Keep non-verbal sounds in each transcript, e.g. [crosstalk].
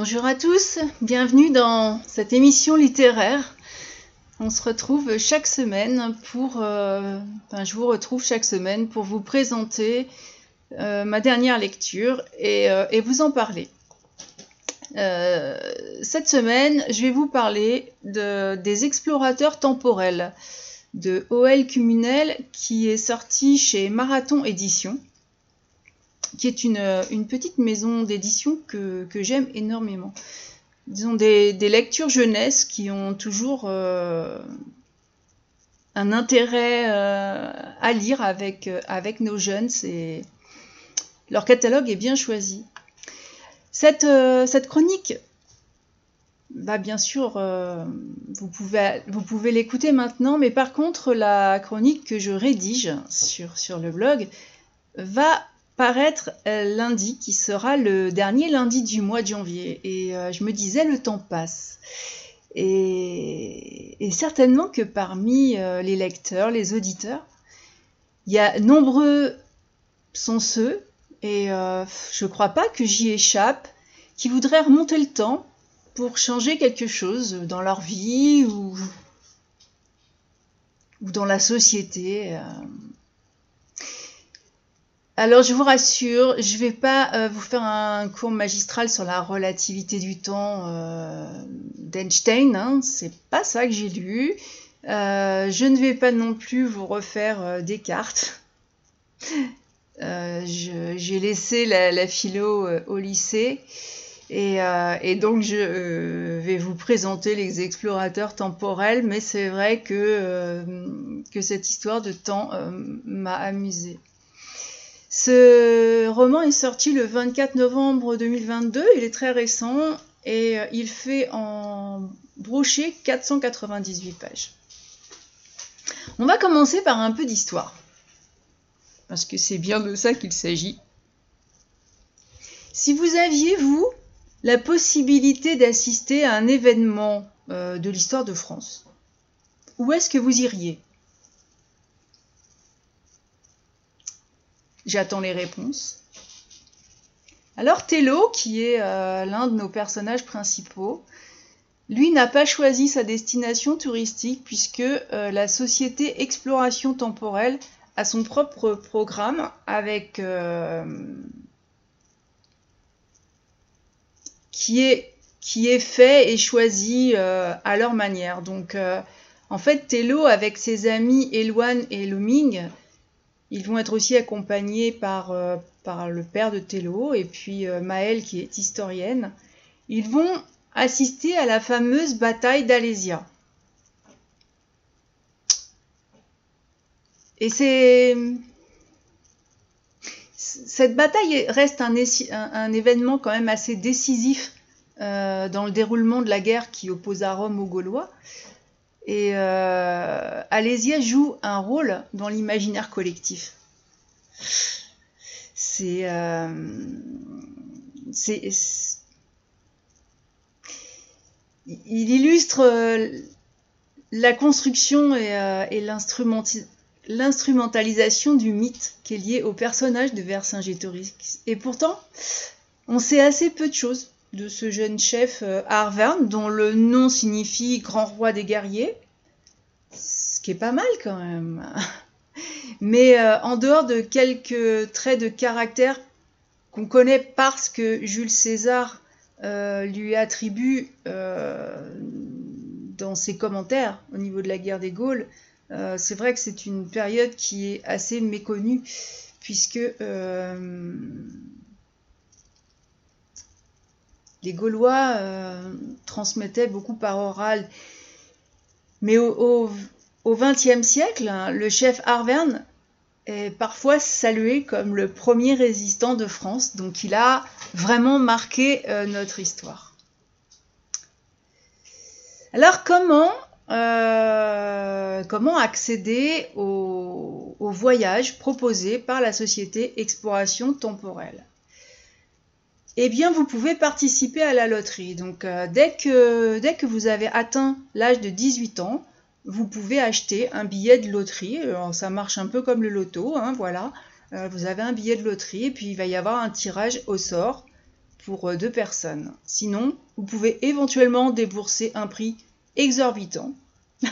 Bonjour à tous, bienvenue dans cette émission littéraire. On se retrouve chaque semaine pour, euh, enfin, je vous retrouve chaque semaine pour vous présenter euh, ma dernière lecture et, euh, vous en parler. Cette semaine, je vais vous parler de, des explorateurs temporels de O.L. Cumunel qui est sorti chez Marathon Édition qui est une, une petite maison d'édition que, j'aime énormément. Disons des, des, lectures jeunesse qui ont toujours euh, un intérêt euh, à lire avec, nos jeunes. Leur catalogue est bien choisi. Cette, euh, chronique, bah bien sûr, euh, vous pouvez, vous pouvez l'écouter maintenant, mais par contre, la chronique que je rédige sur, sur le blog va paraître euh, lundi, qui sera le dernier lundi du mois de janvier. Et euh, je me disais, le temps passe. Et, certainement que parmi euh, les lecteurs, les auditeurs, il y a nombreux sont ceux, et je ne crois pas que j'y échappe, qui voudraient remonter le temps pour changer quelque chose dans leur vie ou, ou dans la société. Alors je vous rassure, je ne vais pas euh, vous faire un cours magistral sur la relativité du temps euh, d'Einstein, hein, c'est pas ça que j'ai lu. Euh, je ne vais pas non plus vous refaire Descartes. J'ai laissé la, philo au lycée et, donc je vais vous présenter les explorateurs temporels, mais c'est vrai que cette histoire de temps m'a amusée. Ce roman est sorti le 24 novembre 2022, il est très récent et il fait en brochet 498 pages. On va commencer par un peu d'histoire, parce que c'est bien de ça qu'il s'agit. Si vous aviez, vous, la possibilité d'assister à un événement euh, de l'histoire de France, où est-ce que vous iriez? J'attends les réponses. Alors Tello, qui est euh, l'un de nos personnages principaux, lui n'a pas choisi sa destination touristique puisque euh, la société Exploration Temporelle a son propre programme avec euh, qui est qui est fait et choisi à leur manière. Donc en fait Tello avec ses amis Eloane et Luming ils vont être aussi accompagnés par, euh, par le père de Tello et puis euh, Maëlle qui est historienne. Ils vont assister à la fameuse bataille d'Alésia. Et c'est. Cette bataille reste un, événement quand même assez décisif euh, dans le déroulement de la guerre qui opposa Rome aux Gaulois. Et euh, Alésia joue un rôle dans l'imaginaire collectif. C'est. Euh, il illustre euh, la construction et, et l'instrumentalisation du mythe qui est lié au personnage de Vercingétorix. Et pourtant, on sait assez peu de choses de ce jeune chef euh, Arverne, dont le nom signifie grand roi des guerriers, ce qui est pas mal quand même. [laughs] Mais euh, en dehors de quelques traits de caractère qu'on connaît parce que Jules César euh, lui attribue dans ses commentaires au niveau de la guerre des Gaules, c'est vrai que c'est une période qui est assez méconnue puisque les Gaulois euh, transmettaient beaucoup par oral. Mais au XXe siècle, hein, le chef Arverne est parfois salué comme le premier résistant de France, donc il a vraiment marqué euh, notre histoire. Alors comment, euh, accéder au voyage proposé par la société Exploration Temporelle? Eh bien, vous pouvez participer à la loterie. Donc, euh, dès, que, vous avez atteint l'âge de 18 ans, vous pouvez acheter un billet de loterie. Ça marche un peu comme le loto, hein, voilà. Euh, vous avez un billet de loterie et puis il va y avoir un tirage au sort pour deux personnes. Sinon, vous pouvez éventuellement débourser un prix exorbitant [laughs]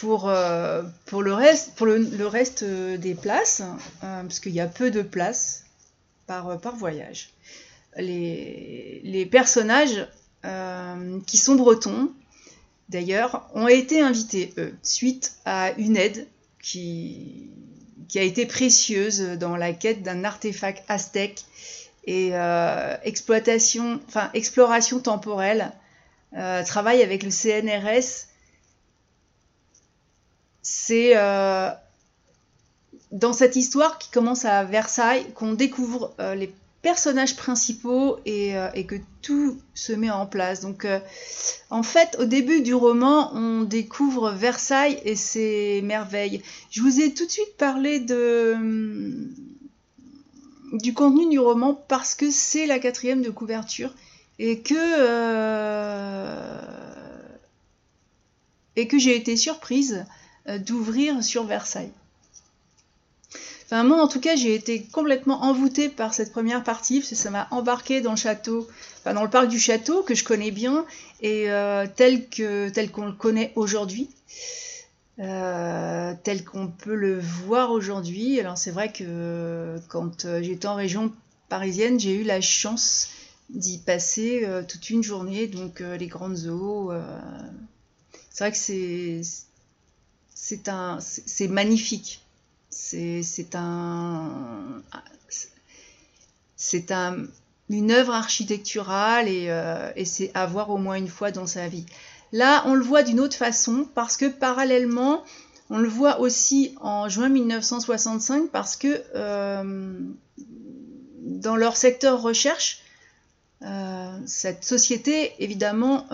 pour, le, reste, des places, parce qu'il y a peu de places par voyage. Les, personnages qui sont bretons d'ailleurs, ont été invités, eux, suite à une aide qui, a été précieuse dans la quête d'un artefact aztèque et euh, exploitation, enfin, exploration temporelle, euh, travail avec le CNRS. C'est euh, dans cette histoire qui commence à Versailles qu'on découvre les personnages principaux euh, et, que tout se met en place. Donc euh, en fait, au début du roman, on découvre Versailles et ses merveilles. Je vous ai tout de suite parlé hum, du contenu du roman parce que c'est la quatrième de couverture et que euh, et que j'ai été surprise d'ouvrir sur Versailles moi, en tout cas, j'ai été complètement envoûtée par cette première partie, parce que ça m'a embarqué dans le château, enfin, dans le parc du château, que je connais bien, et euh, tel que tel qu'on le connaît aujourd'hui. Euh, tel qu'on peut le voir aujourd'hui. Alors c'est vrai que quand euh, j'étais en région parisienne, j'ai eu la chance d'y passer toute une journée, donc les grandes eaux. c'est vrai que c'est magnifique. C'est un, c'est un, une œuvre architecturale euh, et, c'est à voir au moins une fois dans sa vie. Là, on le voit d'une autre façon parce que parallèlement, on le voit aussi en juin 1965 parce que euh, dans leur secteur recherche, euh, cette société, évidemment,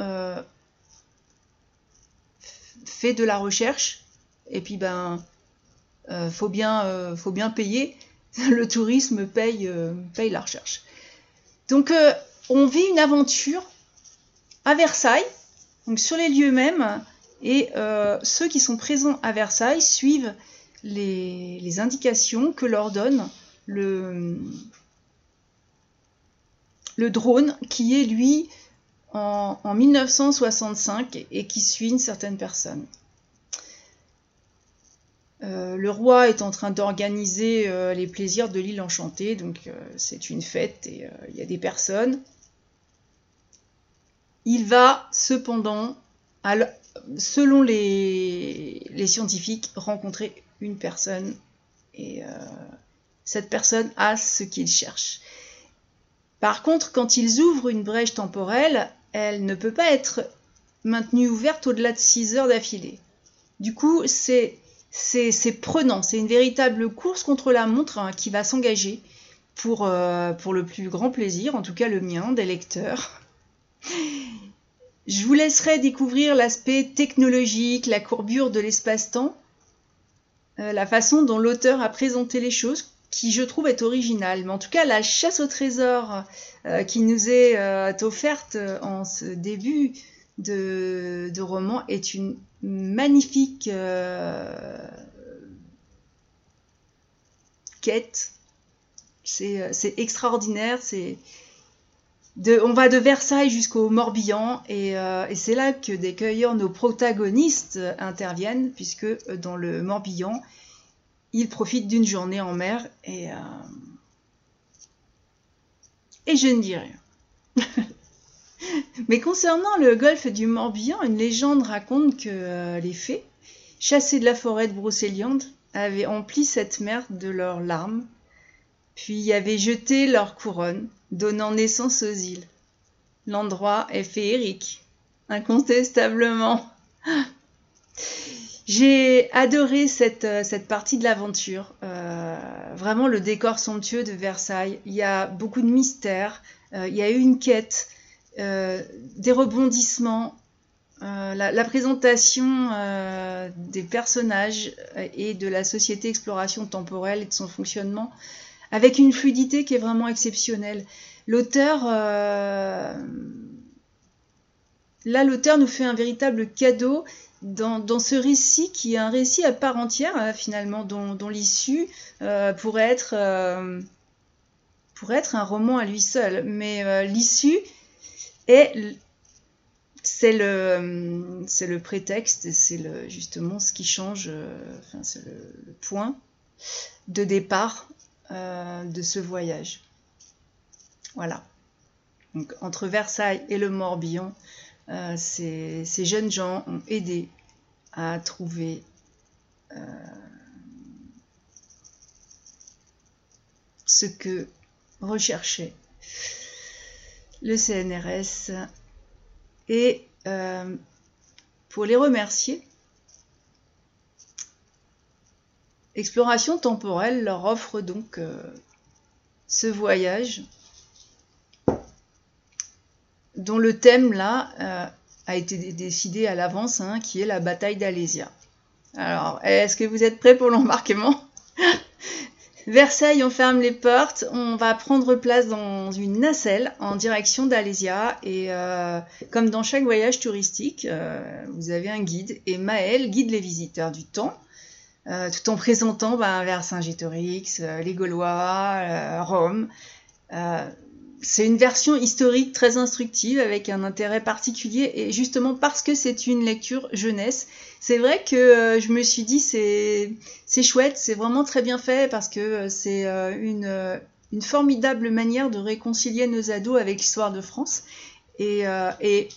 fait de la recherche. Et puis, ben, euh, faut, bien, euh, faut bien payer. [laughs] Le tourisme paye, euh, paye la recherche. Donc on vit une aventure à Versailles, donc sur les lieux mêmes, et ceux qui sont présents à Versailles suivent les, indications que leur donne le, drone qui est lui en, en 1965 et qui suit une certaine personne. Euh, le roi est en train d'organiser euh, les plaisirs de l'île enchantée, donc euh, c'est une fête et il y a des personnes. Il va cependant, selon les, les, scientifiques, rencontrer une personne et cette personne a ce qu'il cherche. Par contre, quand ils ouvrent une brèche temporelle, elle ne peut pas être maintenue ouverte au-delà de 6 heures d'affilée. Du coup, c'est c'est prenant, c'est une véritable course contre la montre hein, qui va s'engager pour, euh, pour le plus grand plaisir, en tout cas le mien, des lecteurs. Je vous laisserai découvrir l'aspect technologique, la courbure de l'espace-temps, euh, la façon dont l'auteur a présenté les choses, qui je trouve est originale. Mais en tout cas, la chasse au trésor euh, qui nous est offerte en ce début de, de roman est une magnifique euh, quête. Euh, c'est extraordinaire. C'est on va de Versailles jusqu'au Morbihan et, euh, et c'est là que des cueilleurs, nos protagonistes interviennent puisque dans le Morbihan, ils profitent d'une journée en mer et, et je ne dis rien. [laughs] [laughs] Mais concernant le golfe du Morbihan, une légende raconte que euh, les fées, chassées de la forêt de Brocéliande, avaient empli cette mer de leurs larmes, puis avaient jeté leur couronne, donnant naissance aux îles. L'endroit est féerique, incontestablement. [laughs] J'ai adoré cette, euh, cette, partie de l'aventure. Euh, vraiment le décor somptueux de Versailles. Il y a beaucoup de mystères. il y a eu une quête. Euh, des rebondissements, euh, la, présentation euh, des personnages et de la société exploration temporelle et de son fonctionnement, avec une fluidité qui est vraiment exceptionnelle. L'auteur, là, l'auteur nous fait un véritable cadeau dans, ce récit qui est un récit à part entière, finalement, dont, l'issue pourrait être pourrait être un roman à lui seul, mais l'issue est c'est le, c'est le prétexte, c'est le, justement ce qui change, enfin, c'est le, point de départ de ce voyage. Voilà. Donc, entre Versailles et le Morbihan, euh, ces, jeunes gens ont aidé à trouver euh, ce que recherchait le CNRS et euh, pour les remercier, Exploration temporelle leur offre donc ce voyage dont le thème là euh, a été décidé à l'avance, hein, qui est la bataille d'Alésia. Alors, est-ce que vous êtes prêts pour l'embarquement? Versailles, on ferme les portes, on va prendre place dans une nacelle en direction d'Alésia et euh, comme dans chaque voyage touristique, euh, vous avez un guide. Et Maël guide les visiteurs du temps tout en présentant ben, vers Saint-Gétorix, les Gaulois, Rome c'est une version historique très instructive avec un intérêt particulier et justement parce que c'est une lecture jeunesse, c'est vrai que euh, je me suis dit c'est c'est chouette, c'est vraiment très bien fait parce que euh, c'est euh, une, une formidable manière de réconcilier nos ados avec l'histoire de France et, et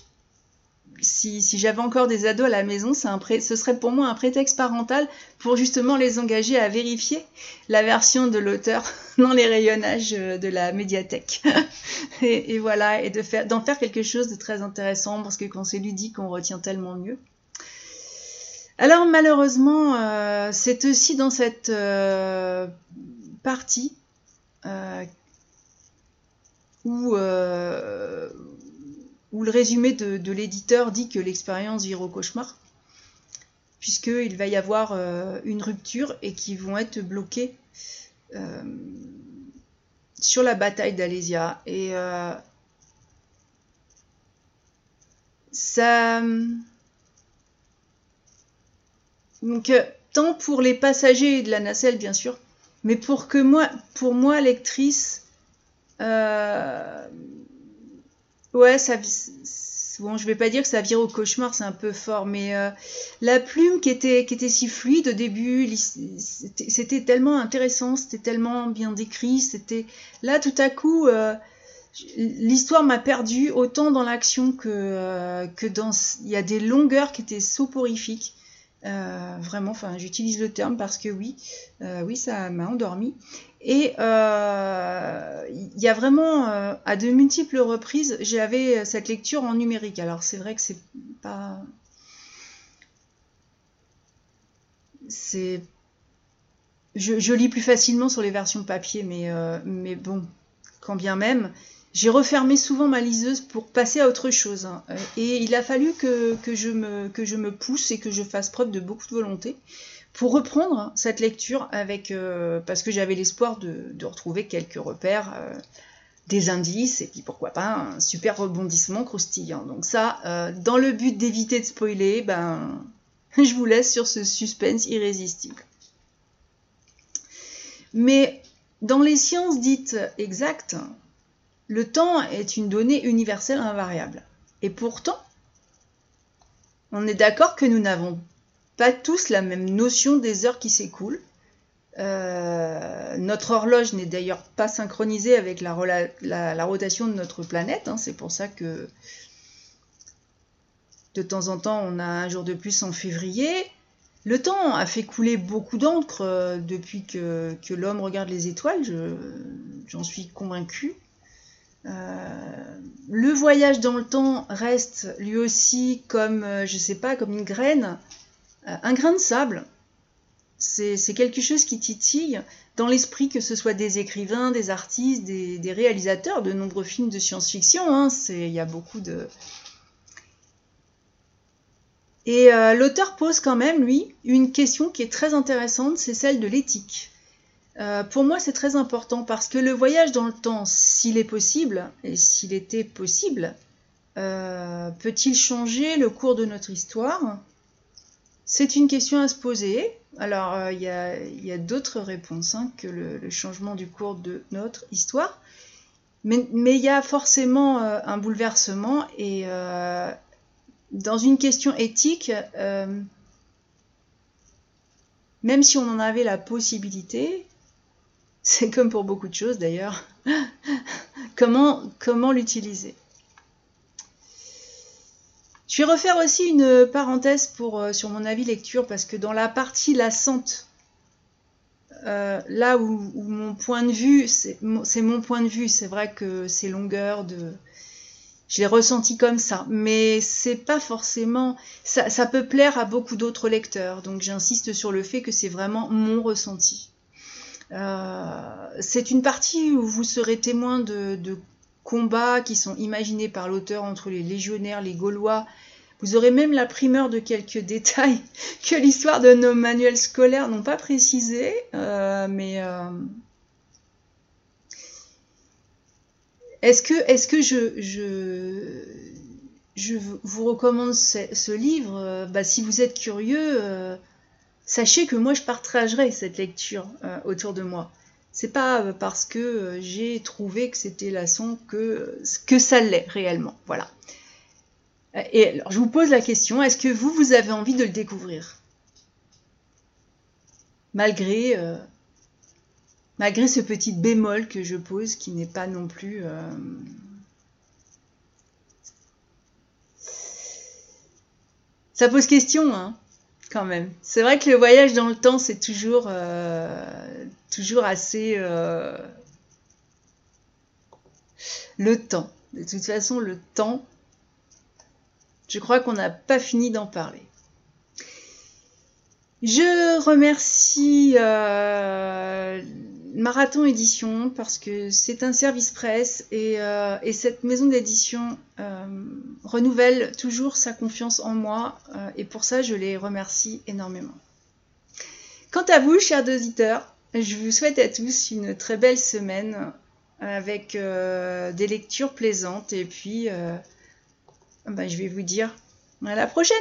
si, j'avais encore des ados à la maison, ce serait pour moi un prétexte parental pour justement les engager à vérifier la version de l'auteur [laughs] dans les rayonnages euh, de la médiathèque. [laughs] et, voilà, et de faire, d'en faire quelque chose de très intéressant parce que quand c'est ludique, on retient tellement mieux. Alors malheureusement, euh, c'est aussi dans cette euh, partie où où le résumé de, l'éditeur dit que l'expérience vire au cauchemar, puisqu'il va y avoir euh, une rupture et qu'ils vont être bloqués euh, sur la bataille d'Alésia. Et euh, ça. Donc, tant pour les passagers de la nacelle, bien sûr, mais pour que moi, pour moi, lectrice, Ouais, ça, bon, je vais pas dire que ça vire au cauchemar, c'est un peu fort, mais euh, la plume qui était, qui était si fluide au début, c'était tellement intéressant, c'était tellement bien décrit, c'était là tout à coup, euh, l'histoire m'a perdu autant dans l'action que, euh, que dans, il y a des longueurs qui étaient soporifiques. Vraiment, enfin, j'utilise le terme parce que oui, oui, ça m'a endormi. Et euh, il y a vraiment, euh, à de multiples reprises, j'avais cette lecture en numérique. Alors c'est vrai que c'est pas... C'est... Je, lis plus facilement sur les versions papier, mais, euh, mais bon, quand bien même, j'ai refermé souvent ma liseuse pour passer à autre chose. Hein. Et il a fallu que, je me, que je me pousse et que je fasse preuve de beaucoup de volonté pour reprendre cette lecture avec euh, parce que j'avais l'espoir de, retrouver quelques repères, euh, des indices et puis pourquoi pas un super rebondissement croustillant. Donc ça, euh, dans le but d'éviter de spoiler, ben [laughs] je vous laisse sur ce suspense irrésistible. Mais dans les sciences dites exactes, le temps est une donnée universelle invariable. Et pourtant, on est d'accord que nous n'avons pas tous la même notion des heures qui s'écoulent. Euh, notre horloge n'est d'ailleurs pas synchronisée avec la, rotation de notre planète. Hein. c'est pour ça que de temps en temps, on a un jour de plus en février. Le temps a fait couler beaucoup d'encre euh, depuis que, l'homme regarde les étoiles, j'en suis convaincue. Euh, le voyage dans le temps reste lui aussi comme, je sais pas, comme une graine euh, un grain de sable, c'est quelque chose qui titille dans l'esprit que ce soit des écrivains, des artistes, des, réalisateurs de nombreux films de science-fiction. Hein, il y a beaucoup de... Et euh, l'auteur pose quand même, lui, une question qui est très intéressante, c'est celle de l'éthique. Euh, pour moi, c'est très important parce que le voyage dans le temps, s'il est possible, et s'il était possible, peut-il changer le cours de notre histoire? C'est une question à se poser. Alors, euh, il y a, d'autres réponses hein, que le, changement du cours de notre histoire. Mais il y a forcément euh, un bouleversement et euh, dans une question éthique, euh, même si on en avait la possibilité, [laughs] c'est comme pour beaucoup de choses d'ailleurs, [laughs] comment, l'utiliser? Je vais refaire aussi une parenthèse pour, sur mon avis lecture parce que dans la partie lassante euh, là où, mon point de vue, c'est mon point de vue, c'est vrai que ces longueurs de. Je l'ai ressenti comme ça, mais c'est pas forcément. Ça, peut plaire à beaucoup d'autres lecteurs, donc j'insiste sur le fait que c'est vraiment mon ressenti. Euh, c'est une partie où vous serez témoin de, combats qui sont imaginés par l'auteur entre les légionnaires, les Gaulois. Vous aurez même la primeur de quelques [laughs] détails que l'histoire de nos manuels scolaires n'ont pas précisé, euh, mais euh, est-ce que, je, vous recommande ce, livre? Bah, Si vous êtes curieux, sachez que moi je partagerai cette lecture autour de moi. C'est pas parce que j'ai trouvé que c'était la son que, que ça l'est réellement. Voilà. Et alors, je vous pose la question, est-ce que vous, vous avez envie de le découvrir? Malgré, euh, malgré ce petit bémol que je pose, qui n'est pas non plus... Euh, ça pose question, hein, quand même. C'est vrai que le voyage dans le temps, c'est toujours, euh, toujours assez... Le temps. De toute façon, le temps, je crois qu'on n'a pas fini d'en parler. Je remercie euh, Marathon Édition parce que c'est un service presse et, euh, cette maison d'édition euh, renouvelle toujours sa confiance en moi et pour ça je les remercie énormément. Quant à vous, chers auditeurs, je vous souhaite à tous une très belle semaine avec des lectures plaisantes et puis bah, je vais vous dire à la prochaine